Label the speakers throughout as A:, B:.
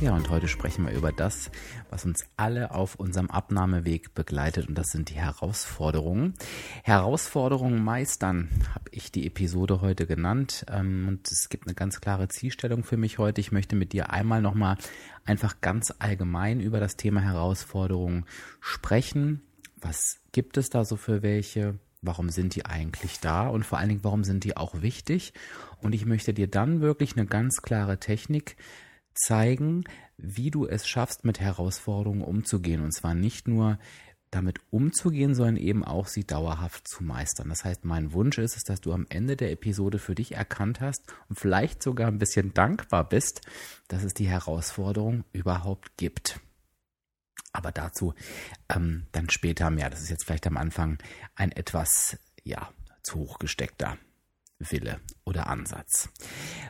A: Ja, und heute sprechen wir über das, was uns alle auf unserem Abnahmeweg begleitet, und das sind die Herausforderungen. Herausforderungen meistern, habe ich die Episode heute genannt. Ähm, und es gibt eine ganz klare Zielstellung für mich heute. Ich möchte mit dir einmal nochmal einfach ganz allgemein über das Thema Herausforderungen sprechen. Was gibt es da so für welche? Warum sind die eigentlich da? Und vor allen Dingen, warum sind die auch wichtig? Und ich möchte dir dann wirklich eine ganz klare Technik zeigen, wie du es schaffst, mit Herausforderungen umzugehen. Und zwar nicht nur damit umzugehen, sondern eben auch sie dauerhaft zu meistern. Das heißt, mein Wunsch ist es, dass du am Ende der Episode für dich erkannt hast und vielleicht sogar ein bisschen dankbar bist, dass es die Herausforderung überhaupt gibt. Aber dazu ähm, dann später mehr. Das ist jetzt vielleicht am Anfang ein etwas, ja, zu hoch gesteckter Wille oder Ansatz.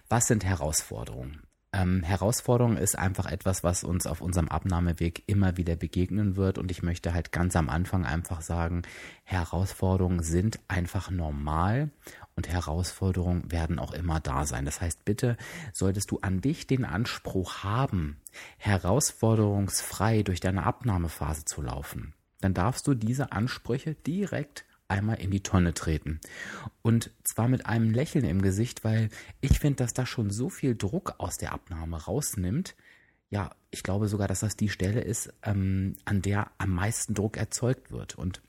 A: Was sind Herausforderungen? Ähm, Herausforderung ist einfach etwas, was uns auf unserem Abnahmeweg immer wieder begegnen wird. Und ich möchte halt ganz am Anfang einfach sagen, Herausforderungen sind einfach normal und Herausforderungen werden auch immer da sein. Das heißt, bitte solltest du an dich den Anspruch haben, herausforderungsfrei durch deine Abnahmephase zu laufen, dann darfst du diese Ansprüche direkt einmal in die Tonne treten. Und zwar mit einem Lächeln im Gesicht, weil ich finde, dass das schon so viel Druck aus der Abnahme rausnimmt. Ja, ich glaube sogar, dass das die Stelle ist, ähm, an der am meisten Druck erzeugt wird. Und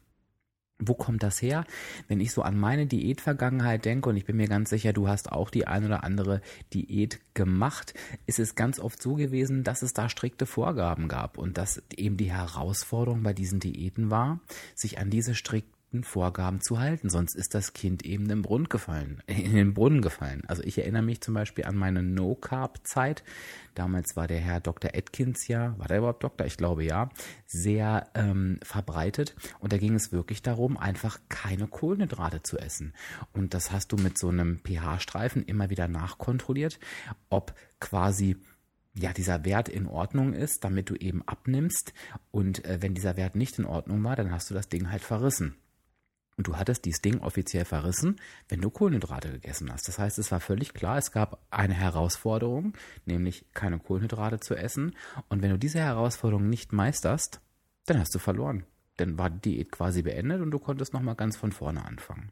A: wo kommt das her? Wenn ich so an meine Diätvergangenheit denke, und ich bin mir ganz sicher, du hast auch die ein oder andere Diät gemacht, ist es ganz oft so gewesen, dass es da strikte Vorgaben gab und dass eben die Herausforderung bei diesen Diäten war, sich an diese strikten strikten Vorgaben zu halten, sonst ist das Kind eben im Brunnen gefallen, in den Brunnen gefallen. Also ich erinnere mich zum Beispiel an meine No-Carb-Zeit. Damals war der Herr Dr. Atkins ja, war der überhaupt Doktor? Ich glaube ja, sehr ähm, verbreitet. Und da ging es wirklich darum, einfach keine Kohlenhydrate zu essen. Und das hast du mit so einem pH-Streifen immer wieder nachkontrolliert, ob quasi ja, dieser Wert in Ordnung ist, damit du eben abnimmst. Und äh, wenn dieser Wert nicht in Ordnung war, dann hast du das Ding halt verrissen. Und du hattest dieses Ding offiziell verrissen, wenn du Kohlenhydrate gegessen hast. Das heißt, es war völlig klar, es gab eine Herausforderung, nämlich keine Kohlenhydrate zu essen. Und wenn du diese Herausforderung nicht meisterst, dann hast du verloren. Dann war die Diät quasi beendet und du konntest nochmal ganz von vorne anfangen.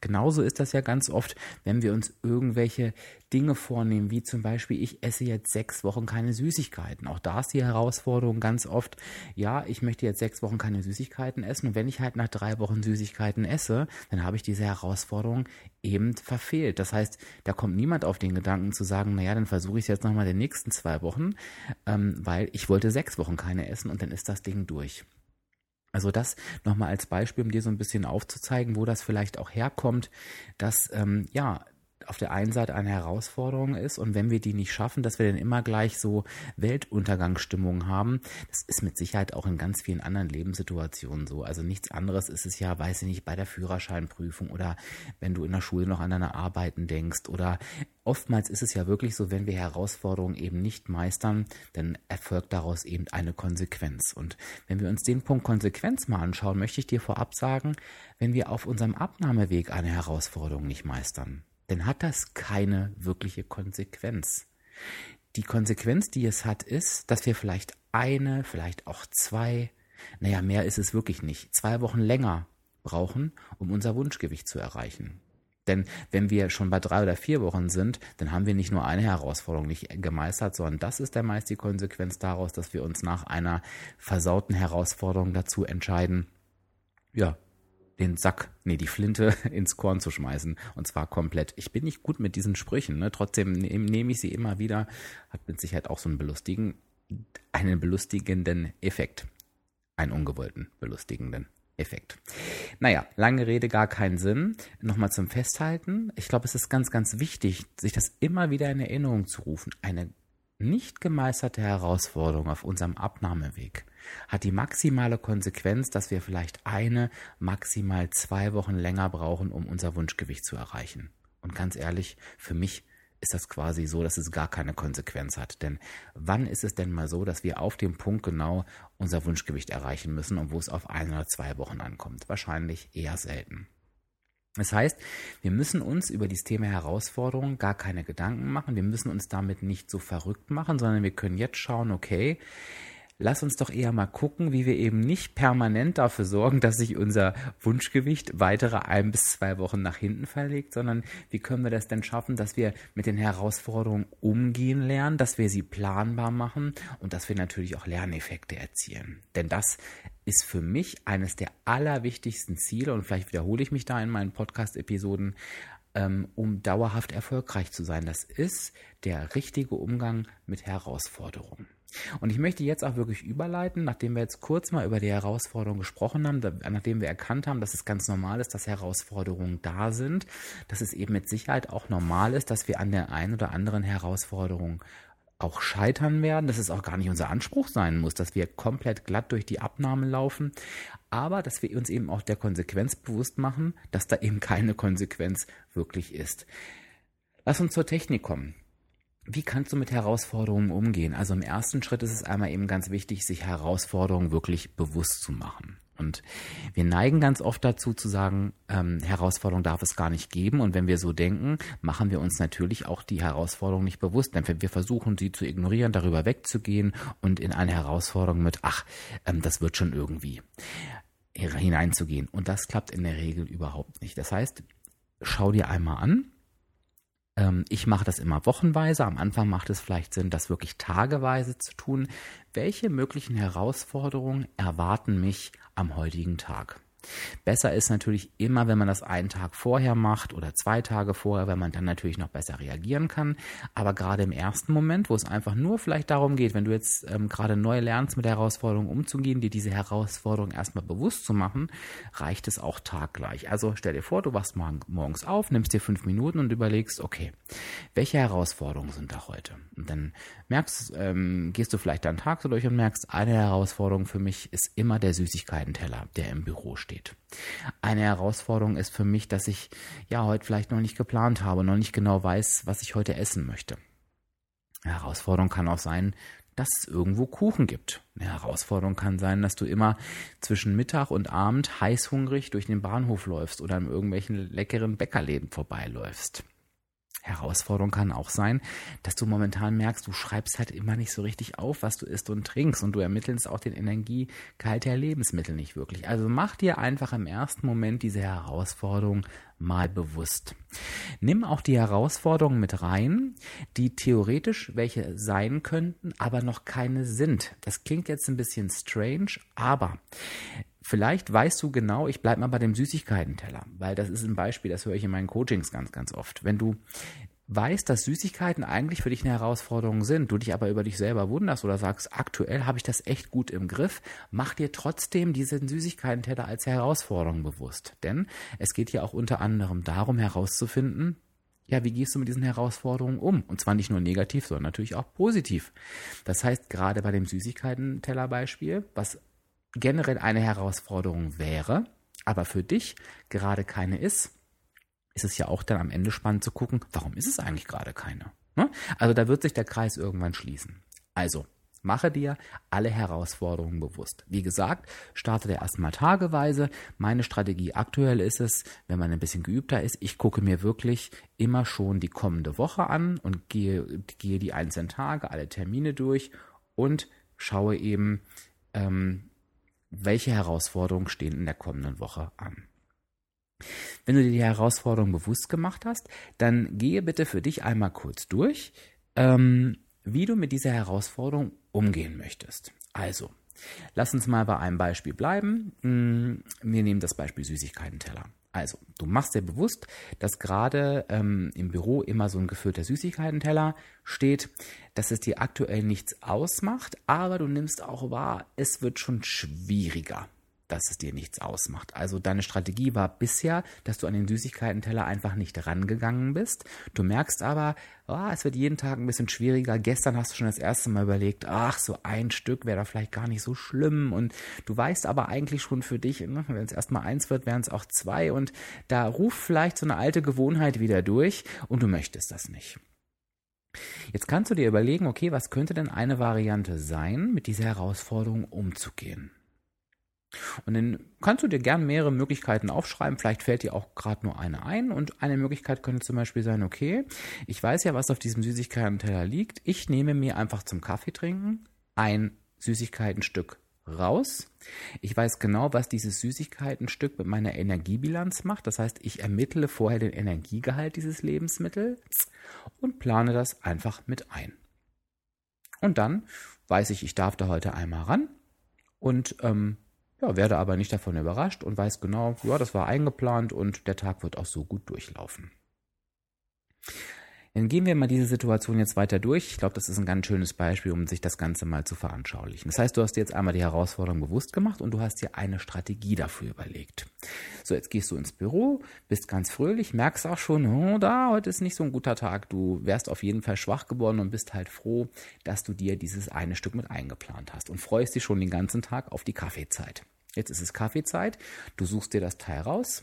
A: Genauso ist das ja ganz oft, wenn wir uns irgendwelche Dinge vornehmen, wie zum Beispiel, ich esse jetzt sechs Wochen keine Süßigkeiten. Auch da ist die Herausforderung ganz oft, ja, ich möchte jetzt sechs Wochen keine Süßigkeiten essen und wenn ich halt nach drei Wochen Süßigkeiten esse, dann habe ich diese Herausforderung eben verfehlt. Das heißt, da kommt niemand auf den Gedanken zu sagen, naja, dann versuche ich es jetzt nochmal die nächsten zwei Wochen, ähm, weil ich wollte sechs Wochen keine essen und dann ist das Ding durch. Also das nochmal als Beispiel, um dir so ein bisschen aufzuzeigen, wo das vielleicht auch herkommt, dass ähm, ja auf der einen Seite eine Herausforderung ist und wenn wir die nicht schaffen, dass wir dann immer gleich so Weltuntergangsstimmung haben, das ist mit Sicherheit auch in ganz vielen anderen Lebenssituationen so. Also nichts anderes ist es ja, weiß ich nicht, bei der Führerscheinprüfung oder wenn du in der Schule noch an deine Arbeiten denkst oder oftmals ist es ja wirklich so, wenn wir Herausforderungen eben nicht meistern, dann erfolgt daraus eben eine Konsequenz. Und wenn wir uns den Punkt Konsequenz mal anschauen, möchte ich dir vorab sagen, wenn wir auf unserem Abnahmeweg eine Herausforderung nicht meistern, dann hat das keine wirkliche Konsequenz. Die Konsequenz, die es hat, ist, dass wir vielleicht eine, vielleicht auch zwei, naja, mehr ist es wirklich nicht, zwei Wochen länger brauchen, um unser Wunschgewicht zu erreichen. Denn wenn wir schon bei drei oder vier Wochen sind, dann haben wir nicht nur eine Herausforderung nicht gemeistert, sondern das ist der meist die Konsequenz daraus, dass wir uns nach einer versauten Herausforderung dazu entscheiden, ja, den Sack, nee, die Flinte ins Korn zu schmeißen. Und zwar komplett. Ich bin nicht gut mit diesen Sprüchen, ne? Trotzdem nehme nehm ich sie immer wieder. Hat mit Sicherheit auch so einen belustigen, einen belustigenden Effekt. Einen ungewollten, belustigenden Effekt. Naja, lange Rede, gar keinen Sinn. Nochmal zum Festhalten. Ich glaube, es ist ganz, ganz wichtig, sich das immer wieder in Erinnerung zu rufen. Eine nicht gemeisterte Herausforderung auf unserem Abnahmeweg hat die maximale Konsequenz, dass wir vielleicht eine, maximal zwei Wochen länger brauchen, um unser Wunschgewicht zu erreichen. Und ganz ehrlich, für mich ist das quasi so, dass es gar keine Konsequenz hat. Denn wann ist es denn mal so, dass wir auf dem Punkt genau unser Wunschgewicht erreichen müssen und wo es auf ein oder zwei Wochen ankommt? Wahrscheinlich eher selten. Das heißt, wir müssen uns über dieses Thema Herausforderungen gar keine Gedanken machen. Wir müssen uns damit nicht so verrückt machen, sondern wir können jetzt schauen, okay, lass uns doch eher mal gucken, wie wir eben nicht permanent dafür sorgen, dass sich unser Wunschgewicht weitere ein bis zwei Wochen nach hinten verlegt, sondern wie können wir das denn schaffen, dass wir mit den Herausforderungen umgehen lernen, dass wir sie planbar machen und dass wir natürlich auch Lerneffekte erzielen. Denn das ist für mich eines der allerwichtigsten Ziele und vielleicht wiederhole ich mich da in meinen Podcast-Episoden, ähm, um dauerhaft erfolgreich zu sein. Das ist der richtige Umgang mit Herausforderungen. Und ich möchte jetzt auch wirklich überleiten, nachdem wir jetzt kurz mal über die Herausforderungen gesprochen haben, nachdem wir erkannt haben, dass es ganz normal ist, dass Herausforderungen da sind, dass es eben mit Sicherheit auch normal ist, dass wir an der einen oder anderen Herausforderung auch scheitern werden, dass es auch gar nicht unser Anspruch sein muss, dass wir komplett glatt durch die Abnahme laufen, aber dass wir uns eben auch der Konsequenz bewusst machen, dass da eben keine Konsequenz wirklich ist. Lass uns zur Technik kommen. Wie kannst du mit Herausforderungen umgehen? Also im ersten Schritt ist es einmal eben ganz wichtig, sich Herausforderungen wirklich bewusst zu machen. Und wir neigen ganz oft dazu zu sagen, ähm, Herausforderung darf es gar nicht geben. Und wenn wir so denken, machen wir uns natürlich auch die Herausforderung nicht bewusst. Denn wir versuchen sie zu ignorieren, darüber wegzugehen und in eine Herausforderung mit, ach, ähm, das wird schon irgendwie hineinzugehen. Und das klappt in der Regel überhaupt nicht. Das heißt, schau dir einmal an, ähm, ich mache das immer wochenweise. Am Anfang macht es vielleicht Sinn, das wirklich tageweise zu tun. Welche möglichen Herausforderungen erwarten mich am heutigen Tag? Besser ist natürlich immer, wenn man das einen Tag vorher macht oder zwei Tage vorher, weil man dann natürlich noch besser reagieren kann. Aber gerade im ersten Moment, wo es einfach nur vielleicht darum geht, wenn du jetzt ähm, gerade neu lernst, mit der Herausforderung umzugehen, dir diese Herausforderung erstmal bewusst zu machen, reicht es auch taggleich. Also stell dir vor, du wachst morgens auf, nimmst dir fünf Minuten und überlegst, okay, welche Herausforderungen sind da heute? Und dann merkst, ähm, gehst du vielleicht deinen Tag so durch und merkst, eine Herausforderung für mich ist immer der Süßigkeitenteller, der im Büro steht. Eine Herausforderung ist für mich, dass ich ja heute vielleicht noch nicht geplant habe, noch nicht genau weiß, was ich heute essen möchte. Eine Herausforderung kann auch sein, dass es irgendwo Kuchen gibt. Eine Herausforderung kann sein, dass du immer zwischen Mittag und Abend heißhungrig durch den Bahnhof läufst oder an irgendwelchen leckeren Bäckerläden vorbeiläufst. Herausforderung kann auch sein, dass du momentan merkst, du schreibst halt immer nicht so richtig auf, was du isst und trinkst und du ermittelst auch den Energiegehalt der Lebensmittel nicht wirklich. Also mach dir einfach im ersten Moment diese Herausforderung mal bewusst. Nimm auch die Herausforderungen mit rein, die theoretisch welche sein könnten, aber noch keine sind. Das klingt jetzt ein bisschen strange, aber Vielleicht weißt du genau, ich bleibe mal bei dem Süßigkeitenteller, weil das ist ein Beispiel, das höre ich in meinen Coachings ganz, ganz oft. Wenn du weißt, dass Süßigkeiten eigentlich für dich eine Herausforderung sind, du dich aber über dich selber wunderst oder sagst, aktuell habe ich das echt gut im Griff, mach dir trotzdem diesen Süßigkeitenteller als Herausforderung bewusst. Denn es geht ja auch unter anderem darum herauszufinden, ja, wie gehst du mit diesen Herausforderungen um? Und zwar nicht nur negativ, sondern natürlich auch positiv. Das heißt, gerade bei dem Süßigkeiten-Teller-Beispiel, was generell eine Herausforderung wäre, aber für dich gerade keine ist, ist es ja auch dann am Ende spannend zu gucken, warum ist es eigentlich gerade keine? Ne? Also da wird sich der Kreis irgendwann schließen. Also, mache dir alle Herausforderungen bewusst. Wie gesagt, starte erstmal tageweise. Meine Strategie aktuell ist es, wenn man ein bisschen geübter ist, ich gucke mir wirklich immer schon die kommende Woche an und gehe, gehe die einzelnen Tage, alle Termine durch und schaue eben, ähm, welche Herausforderungen stehen in der kommenden Woche an. Wenn du dir die Herausforderung bewusst gemacht hast, dann gehe bitte für dich einmal kurz durch, ähm, wie du mit dieser Herausforderung umgehen möchtest. Also, lass uns mal bei einem Beispiel bleiben. Mm, wir nehmen das Beispiel Süßigkeitenteller. Also, du machst dir bewusst, dass gerade ähm, im Büro immer so ein gefüllter Süßigkeitenteller steht, dass es dir aktuell nichts ausmacht, aber du nimmst auch wahr, es wird schon schwieriger. Dass es dir nichts ausmacht. Also deine Strategie war bisher, dass du an den Süßigkeiten-Teller einfach nicht rangegangen bist. Du merkst aber, oh, es wird jeden Tag ein bisschen schwieriger. Gestern hast du schon das erste Mal überlegt, ach, so ein Stück wäre da vielleicht gar nicht so schlimm. Und du weißt aber eigentlich schon für dich, ne, wenn es erstmal eins wird, wären es auch zwei. Und da ruft vielleicht so eine alte Gewohnheit wieder durch und du möchtest das nicht. Jetzt kannst du dir überlegen, okay, was könnte denn eine Variante sein, mit dieser Herausforderung umzugehen? Und dann kannst du dir gern mehrere Möglichkeiten aufschreiben. Vielleicht fällt dir auch gerade nur eine ein. Und eine Möglichkeit könnte zum Beispiel sein, okay, ich weiß ja, was auf diesem Süßigkeiten-Teller liegt. Ich nehme mir einfach zum Kaffee trinken ein Süßigkeitenstück raus. Ich weiß genau, was dieses Süßigkeitenstück mit meiner Energiebilanz macht. Das heißt, ich ermittle vorher den Energiegehalt dieses Lebensmittels und plane das einfach mit ein. Und dann weiß ich, ich darf da heute einmal ran und ähm, ja, werde aber nicht davon überrascht und weiß genau, ja, das war eingeplant und der Tag wird auch so gut durchlaufen. Dann gehen wir mal diese Situation jetzt weiter durch. Ich glaube, das ist ein ganz schönes Beispiel, um sich das Ganze mal zu veranschaulichen. Das heißt, du hast dir jetzt einmal die Herausforderung bewusst gemacht und du hast dir eine Strategie dafür überlegt. So, jetzt gehst du ins Büro, bist ganz fröhlich, merkst auch schon, oh, da, heute ist nicht so ein guter Tag. Du wärst auf jeden Fall schwach geworden und bist halt froh, dass du dir dieses eine Stück mit eingeplant hast und freust dich schon den ganzen Tag auf die Kaffeezeit. Jetzt ist es Kaffeezeit, du suchst dir das Teil raus,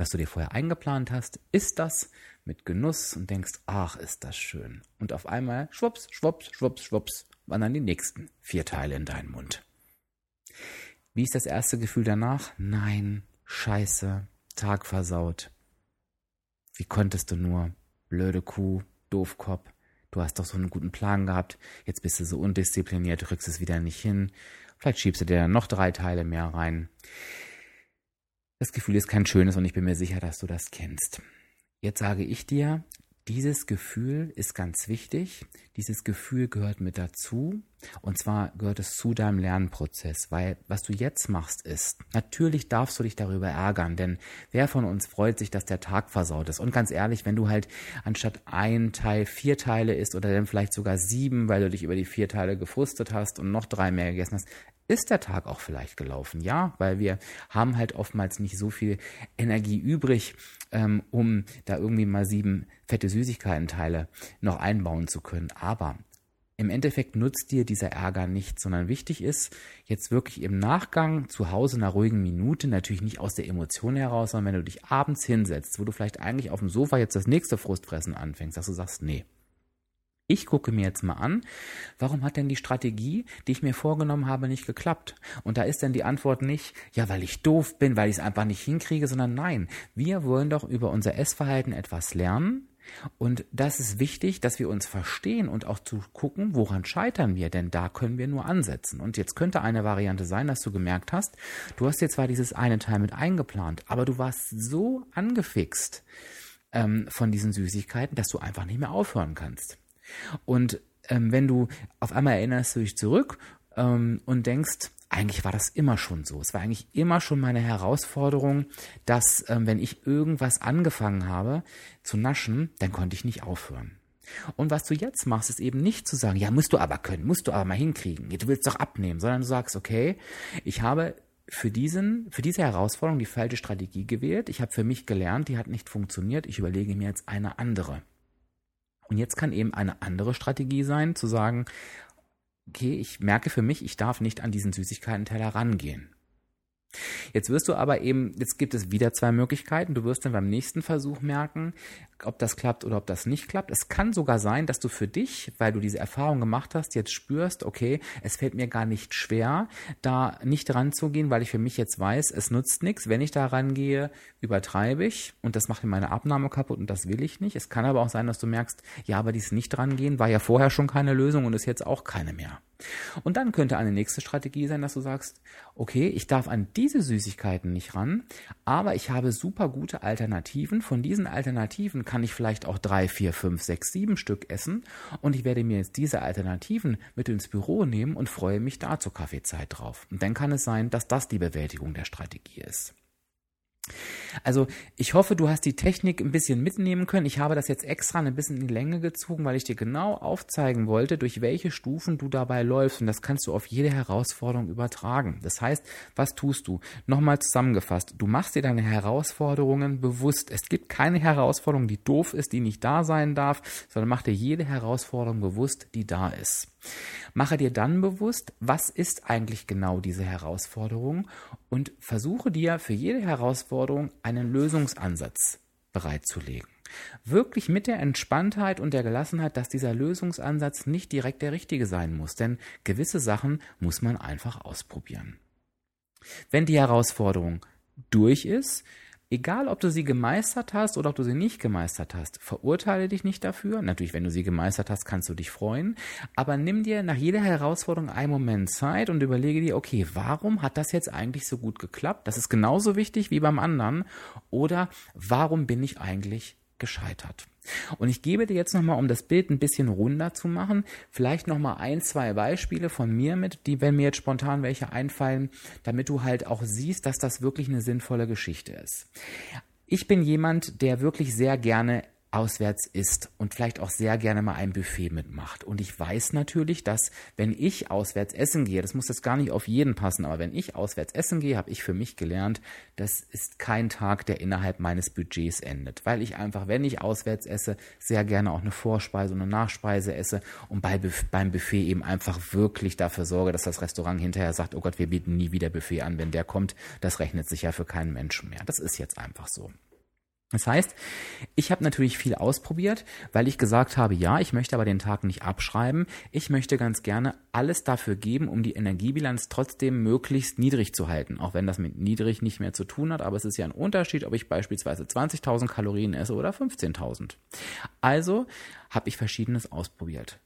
A: was du dir vorher eingeplant hast, isst das mit Genuss und denkst, ach, ist das schön. Und auf einmal, schwupps, schwupps, schwupps, schwupps, wandern die nächsten vier Teile in deinen Mund. Wie ist das erste Gefühl danach? Nein, scheiße, Tag versaut. Wie konntest du nur? Blöde Kuh, Doofkopf. Du hast doch so einen guten Plan gehabt. Jetzt bist du so undiszipliniert, rückst es wieder nicht hin. Vielleicht schiebst du dir noch drei Teile mehr rein. Das Gefühl ist kein schönes und ich bin mir sicher, dass du das kennst. Jetzt sage ich dir, dieses Gefühl ist ganz wichtig. Dieses Gefühl gehört mit dazu. Und zwar gehört es zu deinem Lernprozess, weil was du jetzt machst ist, natürlich darfst du dich darüber ärgern, denn wer von uns freut sich, dass der Tag versaut ist? Und ganz ehrlich, wenn du halt anstatt ein Teil vier Teile isst oder dann vielleicht sogar sieben, weil du dich über die vier Teile gefrustet hast und noch drei mehr gegessen hast, ist der Tag auch vielleicht gelaufen. Ja, weil wir haben halt oftmals nicht so viel Energie übrig, ähm, um da irgendwie mal sieben fette Süßigkeiten-Teile noch einbauen zu können. Aber im Endeffekt nutzt dir dieser Ärger nichts, sondern wichtig ist, jetzt wirklich im Nachgang zu Hause in einer ruhigen Minute, natürlich nicht aus der Emotion heraus, sondern wenn du dich abends hinsetzt, wo du vielleicht eigentlich auf dem Sofa jetzt das nächste Frustfressen anfängst, dass du sagst, nee, ich gucke mir jetzt mal an, warum hat denn die Strategie, die ich mir vorgenommen habe, nicht geklappt? Und da ist dann die Antwort nicht, ja, weil ich doof bin, weil ich es einfach nicht hinkriege, sondern nein, wir wollen doch über unser Essverhalten etwas lernen. Und das ist wichtig, dass wir uns verstehen und auch zu gucken, woran scheitern wir, denn da können wir nur ansetzen. Und jetzt könnte eine Variante sein, dass du gemerkt hast, du hast dir zwar dieses eine Teil mit eingeplant, aber du warst so angefixt ähm, von diesen Süßigkeiten, dass du einfach nicht mehr aufhören kannst. Und ähm, wenn du auf einmal erinnerst du dich zurück ähm, und denkst, eigentlich war das immer schon so. Es war eigentlich immer schon meine Herausforderung, dass ähm, wenn ich irgendwas angefangen habe zu naschen, dann konnte ich nicht aufhören. Und was du jetzt machst, ist eben nicht zu sagen, ja, musst du aber können, musst du aber mal hinkriegen, du willst doch abnehmen, sondern du sagst, okay, ich habe für diesen, für diese Herausforderung die falsche Strategie gewählt. Ich habe für mich gelernt, die hat nicht funktioniert. Ich überlege mir jetzt eine andere. Und jetzt kann eben eine andere Strategie sein, zu sagen, okay, ich merke für mich, ich darf nicht an diesen Süßigkeiten-Teller rangehen. Jetzt wirst du aber eben, jetzt gibt es wieder zwei Möglichkeiten. Du wirst dann beim nächsten Versuch merken, ob das klappt oder ob das nicht klappt. Es kann sogar sein, dass du für dich, weil du diese Erfahrung gemacht hast, jetzt spürst, okay, es fällt mir gar nicht schwer, da nicht ranzugehen, weil ich für mich jetzt weiß, es nutzt nichts. Wenn ich da rangehe, übertreibe ich und das macht mir meine Abnahme kaputt und das will ich nicht. Es kann aber auch sein, dass du merkst, ja, aber dieses nicht rangehen war ja vorher schon keine Lösung und ist jetzt auch keine mehr. Und dann könnte eine nächste Strategie sein, dass du sagst, okay, ich darf an diese Süßigkeiten nicht ran, aber ich habe super gute Alternativen. Von diesen Alternativen kann ich vielleicht auch drei, vier, fünf, sechs, sieben Stück essen und ich werde mir jetzt diese Alternativen mit ins Büro nehmen und freue mich da zur Kaffeezeit drauf. Und dann kann es sein, dass das die Bewältigung der Strategie ist. Also ich hoffe, du hast die Technik ein bisschen mitnehmen können. Ich habe das jetzt extra ein bisschen in die Länge gezogen, weil ich dir genau aufzeigen wollte, durch welche Stufen du dabei läufst. Und das kannst du auf jede Herausforderung übertragen. Das heißt, was tust du? Nochmal zusammengefasst. Du machst dir deine Herausforderungen bewusst. Es gibt keine Herausforderung, die doof ist, die nicht da sein darf, sondern mach dir jede Herausforderung bewusst, die da ist. Mache dir dann bewusst, was ist eigentlich genau diese Herausforderung und versuche dir für jede Herausforderung einen Lösungsansatz bereitzulegen. Wirklich mit der Entspanntheit und der Gelassenheit, dass dieser Lösungsansatz nicht direkt der richtige sein muss, denn gewisse Sachen muss man einfach ausprobieren. Wenn die Herausforderung durch ist, Egal, ob du sie gemeistert hast oder ob du sie nicht gemeistert hast, verurteile dich nicht dafür. Natürlich, wenn du sie gemeistert hast, kannst du dich freuen. Aber nimm dir nach jeder Herausforderung einen Moment Zeit und überlege dir, okay, warum hat das jetzt eigentlich so gut geklappt? Das ist genauso wichtig wie beim anderen. Oder warum bin ich eigentlich gescheitert? Und ich gebe dir jetzt nochmal, um das Bild ein bisschen runder zu machen, vielleicht nochmal ein, zwei Beispiele von mir mit, die, wenn mir jetzt spontan welche einfallen, damit du halt auch siehst, dass das wirklich eine sinnvolle Geschichte ist. Ich bin jemand, der wirklich sehr gerne auswärts isst und vielleicht auch sehr gerne mal ein Buffet mitmacht. Und ich weiß natürlich, dass wenn ich auswärts essen gehe, das muss jetzt gar nicht auf jeden passen, aber wenn ich auswärts essen gehe, habe ich für mich gelernt, das ist kein Tag, der innerhalb meines Budgets endet, weil ich einfach, wenn ich auswärts esse, sehr gerne auch eine Vorspeise und eine Nachspeise esse und bei, beim Buffet eben einfach wirklich dafür sorge, dass das Restaurant hinterher sagt, oh Gott, wir bieten nie wieder Buffet an, wenn der kommt, das rechnet sich ja für keinen Menschen mehr. Das ist jetzt einfach so. Das heißt, ich habe natürlich viel ausprobiert, weil ich gesagt habe, ja, ich möchte aber den Tag nicht abschreiben. Ich möchte ganz gerne alles dafür geben, um die Energiebilanz trotzdem möglichst niedrig zu halten. Auch wenn das mit niedrig nicht mehr zu tun hat, aber es ist ja ein Unterschied, ob ich beispielsweise 20.000 Kalorien esse oder 15.000. Also habe ich verschiedenes ausprobiert.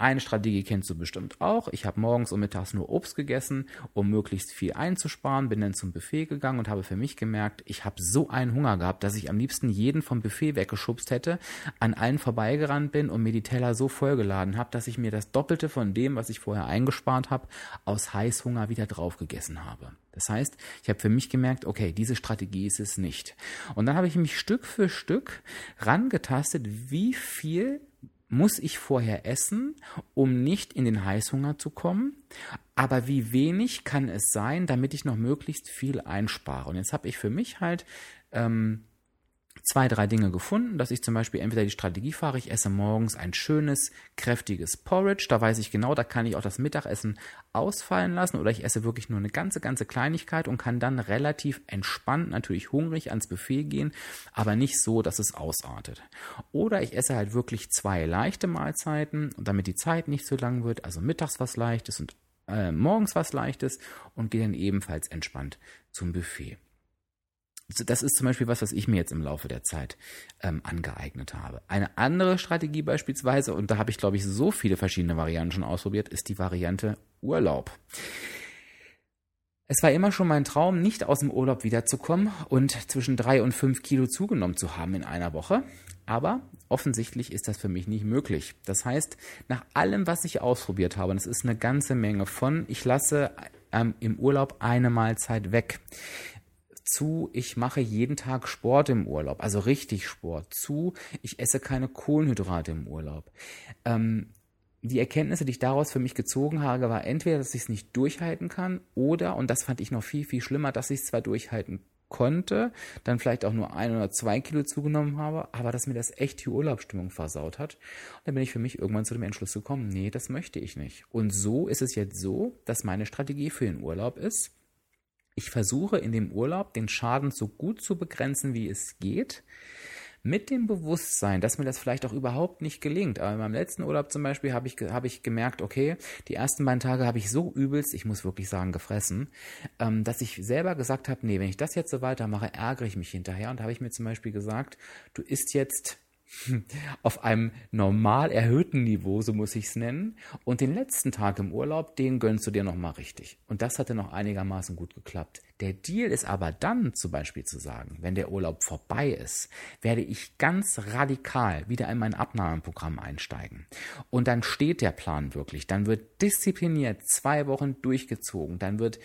A: Eine Strategie kennst du bestimmt auch. Ich habe morgens und mittags nur Obst gegessen, um möglichst viel einzusparen, bin dann zum Buffet gegangen und habe für mich gemerkt, ich habe so einen Hunger gehabt, dass ich am liebsten jeden vom Buffet weggeschubst hätte, an allen vorbeigerannt bin und mir die Teller so vollgeladen habe, dass ich mir das Doppelte von dem, was ich vorher eingespart habe, aus Heißhunger wieder drauf gegessen habe. Das heißt, ich habe für mich gemerkt, okay, diese Strategie ist es nicht. Und dann habe ich mich Stück für Stück rangetastet, wie viel muss ich vorher essen, um nicht in den Heißhunger zu kommen. Aber wie wenig kann es sein, damit ich noch möglichst viel einspare? Und jetzt habe ich für mich halt ähm, zwei, drei Dinge gefunden, dass ich zum Beispiel entweder die Strategie fahre, ich esse morgens ein schönes, kräftiges Porridge, da weiß ich genau, da kann ich auch das Mittagessen ausfallen lassen oder ich esse wirklich nur eine ganze, ganze Kleinigkeit und kann dann relativ entspannt, natürlich hungrig ans Buffet gehen, aber nicht so, dass es ausartet. Oder ich esse halt wirklich zwei leichte Mahlzeiten, damit die Zeit nicht zu lang wird, also mittags was Leichtes und äh, morgens was Leichtes und gehe dann ebenfalls entspannt zum Buffet das ist zum Beispiel was, was ich mir jetzt im Laufe der Zeit ähm, angeeignet habe. Eine andere Strategie beispielsweise, und da habe ich, glaube ich, so viele verschiedene Varianten schon ausprobiert, ist die Variante Urlaub. Es war immer schon mein Traum, nicht aus dem Urlaub wiederzukommen und zwischen drei und fünf Kilo zugenommen zu haben in einer Woche. Aber offensichtlich ist das für mich nicht möglich. Das heißt, nach allem, was ich ausprobiert habe, und es ist eine ganze Menge von, ich lasse ähm, im Urlaub eine Mahlzeit weg zu, ich mache jeden Tag Sport im Urlaub, also richtig Sport, zu, ich esse keine Kohlenhydrate im Urlaub. Ähm, die Erkenntnisse, die ich daraus für mich gezogen habe, war entweder, dass ich es nicht durchhalten kann oder, und das fand ich noch viel, viel schlimmer, dass ich es zwar durchhalten konnte, dann vielleicht auch nur ein oder zwei Kilo zugenommen habe, aber dass mir das echt die Urlaubsstimmung versaut hat. Und dann bin ich für mich irgendwann zu dem Entschluss gekommen, nee, das möchte ich nicht. Und so ist es jetzt so, dass meine Strategie für den Urlaub ist, ich versuche in dem Urlaub den Schaden so gut zu begrenzen, wie es geht, mit dem Bewusstsein, dass mir das vielleicht auch überhaupt nicht gelingt. Aber in meinem letzten Urlaub zum Beispiel habe ich, habe ich gemerkt, okay, die ersten beiden Tage habe ich so übelst, ich muss wirklich sagen, gefressen, ähm, dass ich selber gesagt habe, nee, wenn ich das jetzt so weitermache, ärgere ich mich hinterher. Und habe ich mir zum Beispiel gesagt, du isst jetzt auf einem normal erhöhten Niveau, so muss ich es nennen. Und den letzten Tag im Urlaub, den gönnst du dir nochmal richtig. Und das hatte noch einigermaßen gut geklappt. Der Deal ist aber dann zum Beispiel zu sagen, wenn der Urlaub vorbei ist, werde ich ganz radikal wieder in mein Abnahmeprogramm einsteigen. Und dann steht der Plan wirklich. Dann wird diszipliniert zwei Wochen durchgezogen. Dann wird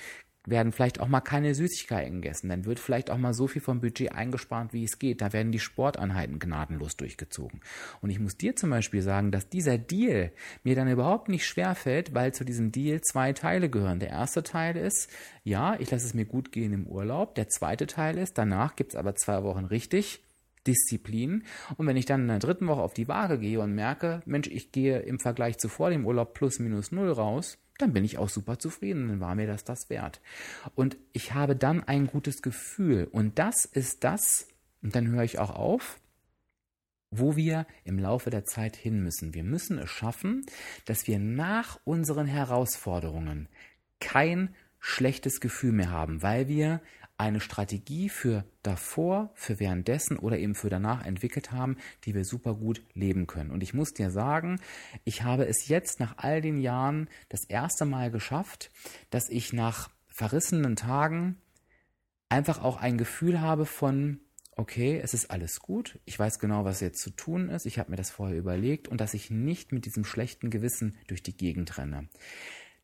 A: werden vielleicht auch mal keine Süßigkeiten gegessen. Dann wird vielleicht auch mal so viel vom Budget eingespart, wie es geht. Da werden die Sporteinheiten gnadenlos durchgezogen. Und ich muss dir zum Beispiel sagen, dass dieser Deal mir dann überhaupt nicht schwer fällt, weil zu diesem Deal zwei Teile gehören. Der erste Teil ist, ja, ich lasse es mir gut gehen im Urlaub. Der zweite Teil ist, danach gibt's aber zwei Wochen richtig Disziplin. Und wenn ich dann in der dritten Woche auf die Waage gehe und merke, Mensch, ich gehe im Vergleich zu vor dem Urlaub plus minus null raus, dann bin ich auch super zufrieden, dann war mir das das wert. Und ich habe dann ein gutes Gefühl. Und das ist das, und dann höre ich auch auf, wo wir im Laufe der Zeit hin müssen. Wir müssen es schaffen, dass wir nach unseren Herausforderungen kein schlechtes Gefühl mehr haben, weil wir eine Strategie für davor, für währenddessen oder eben für danach entwickelt haben, die wir super gut leben können. Und ich muss dir sagen, ich habe es jetzt nach all den Jahren das erste Mal geschafft, dass ich nach verrissenen Tagen einfach auch ein Gefühl habe von, okay, es ist alles gut, ich weiß genau, was jetzt zu tun ist, ich habe mir das vorher überlegt und dass ich nicht mit diesem schlechten Gewissen durch die Gegend renne.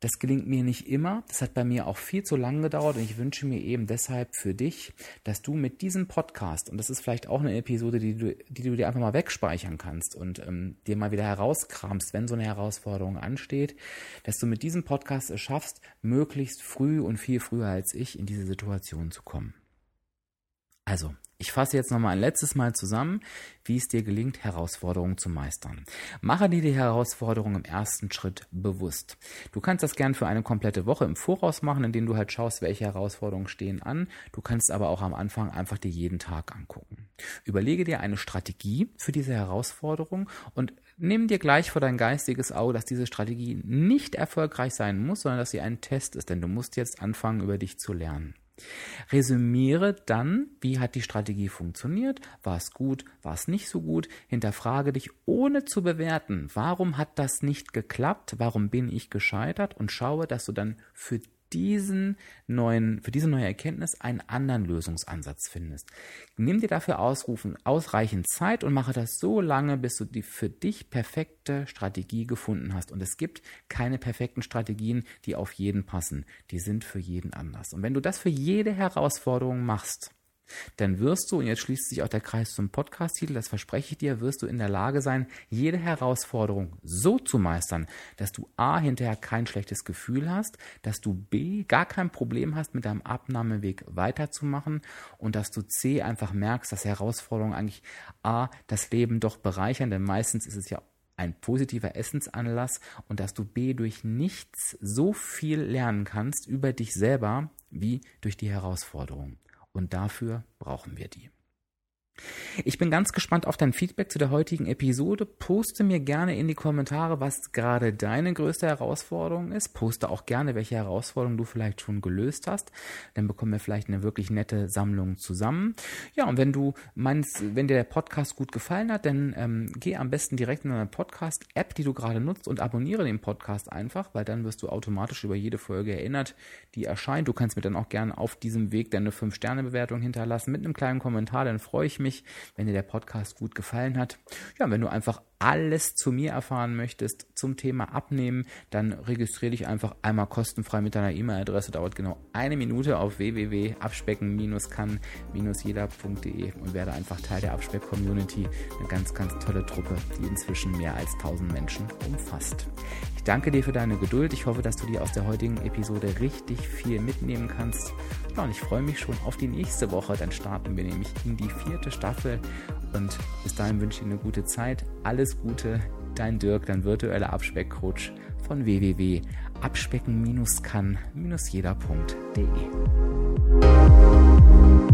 A: Das gelingt mir nicht immer. Das hat bei mir auch viel zu lange gedauert und ich wünsche mir eben deshalb für dich, dass du mit diesem Podcast, und das ist vielleicht auch eine Episode, die du, die du dir einfach mal wegspeichern kannst und ähm, dir mal wieder herauskramst, wenn so eine Herausforderung ansteht, dass du mit diesem Podcast es schaffst, möglichst früh und viel früher als ich in diese Situation zu kommen. Also, ich fasse jetzt nochmal ein letztes Mal zusammen, wie es dir gelingt, Herausforderungen zu meistern. Mache dir die Herausforderung im ersten Schritt bewusst. Du kannst das gern für eine komplette Woche im Voraus machen, indem du halt schaust, welche Herausforderungen stehen an. Du kannst aber auch am Anfang einfach dir jeden Tag angucken. Überlege dir eine Strategie für diese Herausforderung und nimm dir gleich vor dein geistiges Auge, dass diese Strategie nicht erfolgreich sein muss, sondern dass sie ein Test ist, denn du musst jetzt anfangen, über dich zu lernen. Resümiere dann, wie hat die Strategie funktioniert, war es gut, war es nicht so gut, hinterfrage dich ohne zu bewerten, warum hat das nicht geklappt, warum bin ich gescheitert? Und schaue, dass du dann für diesen neuen, für diese neue Erkenntnis einen anderen Lösungsansatz findest. Nimm dir dafür ausrufen, ausreichend Zeit und mache das so lange, bis du die für dich perfekte Strategie gefunden hast. Und es gibt keine perfekten Strategien, die auf jeden passen. Die sind für jeden anders. Und wenn du das für jede Herausforderung machst, dann wirst du, und jetzt schließt sich auch der Kreis zum Podcast-Titel, das verspreche ich dir, wirst du in der Lage sein, jede Herausforderung so zu meistern, dass du A, hinterher kein schlechtes Gefühl hast, dass du B, gar kein Problem hast, mit deinem Abnahmeweg weiterzumachen und dass du C, einfach merkst, dass Herausforderungen eigentlich A, das Leben doch bereichern, denn meistens ist es ja ein positiver Essensanlass und dass du B durch nichts so viel lernen kannst über dich selber wie durch die Herausforderung. Und dafür brauchen wir die. Ich bin ganz gespannt auf dein Feedback zu der heutigen Episode. Poste mir gerne in die Kommentare, was gerade deine größte Herausforderung ist. Poste auch gerne, welche Herausforderung du vielleicht schon gelöst hast. Dann bekommen wir vielleicht eine wirklich nette Sammlung zusammen. Ja, und wenn du meinst, wenn dir der Podcast gut gefallen hat, dann ähm, geh am besten direkt in deine Podcast-App, die du gerade nutzt, und abonniere den Podcast einfach, weil dann wirst du automatisch über jede Folge erinnert, die erscheint. Du kannst mir dann auch gerne auf diesem Weg deine 5-Sterne-Bewertung hinterlassen mit einem kleinen Kommentar, dann freue ich mich wenn dir der Podcast gut gefallen hat. Ja, wenn du einfach alles zu mir erfahren möchtest zum Thema Abnehmen, dann registriere dich einfach einmal kostenfrei mit deiner E-Mail-Adresse. Dauert genau eine Minute auf www.abspecken-kann-jeder.de und werde einfach Teil der Abspeck-Community. Eine ganz, ganz tolle Truppe, die inzwischen mehr als 1000 Menschen umfasst. Ich danke dir für deine Geduld. Ich hoffe, dass du dir aus der heutigen Episode richtig viel mitnehmen kannst. Ja, und ich freue mich schon auf die nächste Woche. Dann starten wir nämlich in die vierte Staffel. Und bis dahin wünsche ich dir eine gute Zeit. Alles Gute, dein Dirk, dein virtueller Abspeckcoach von www.abspecken-kann-jeder.de.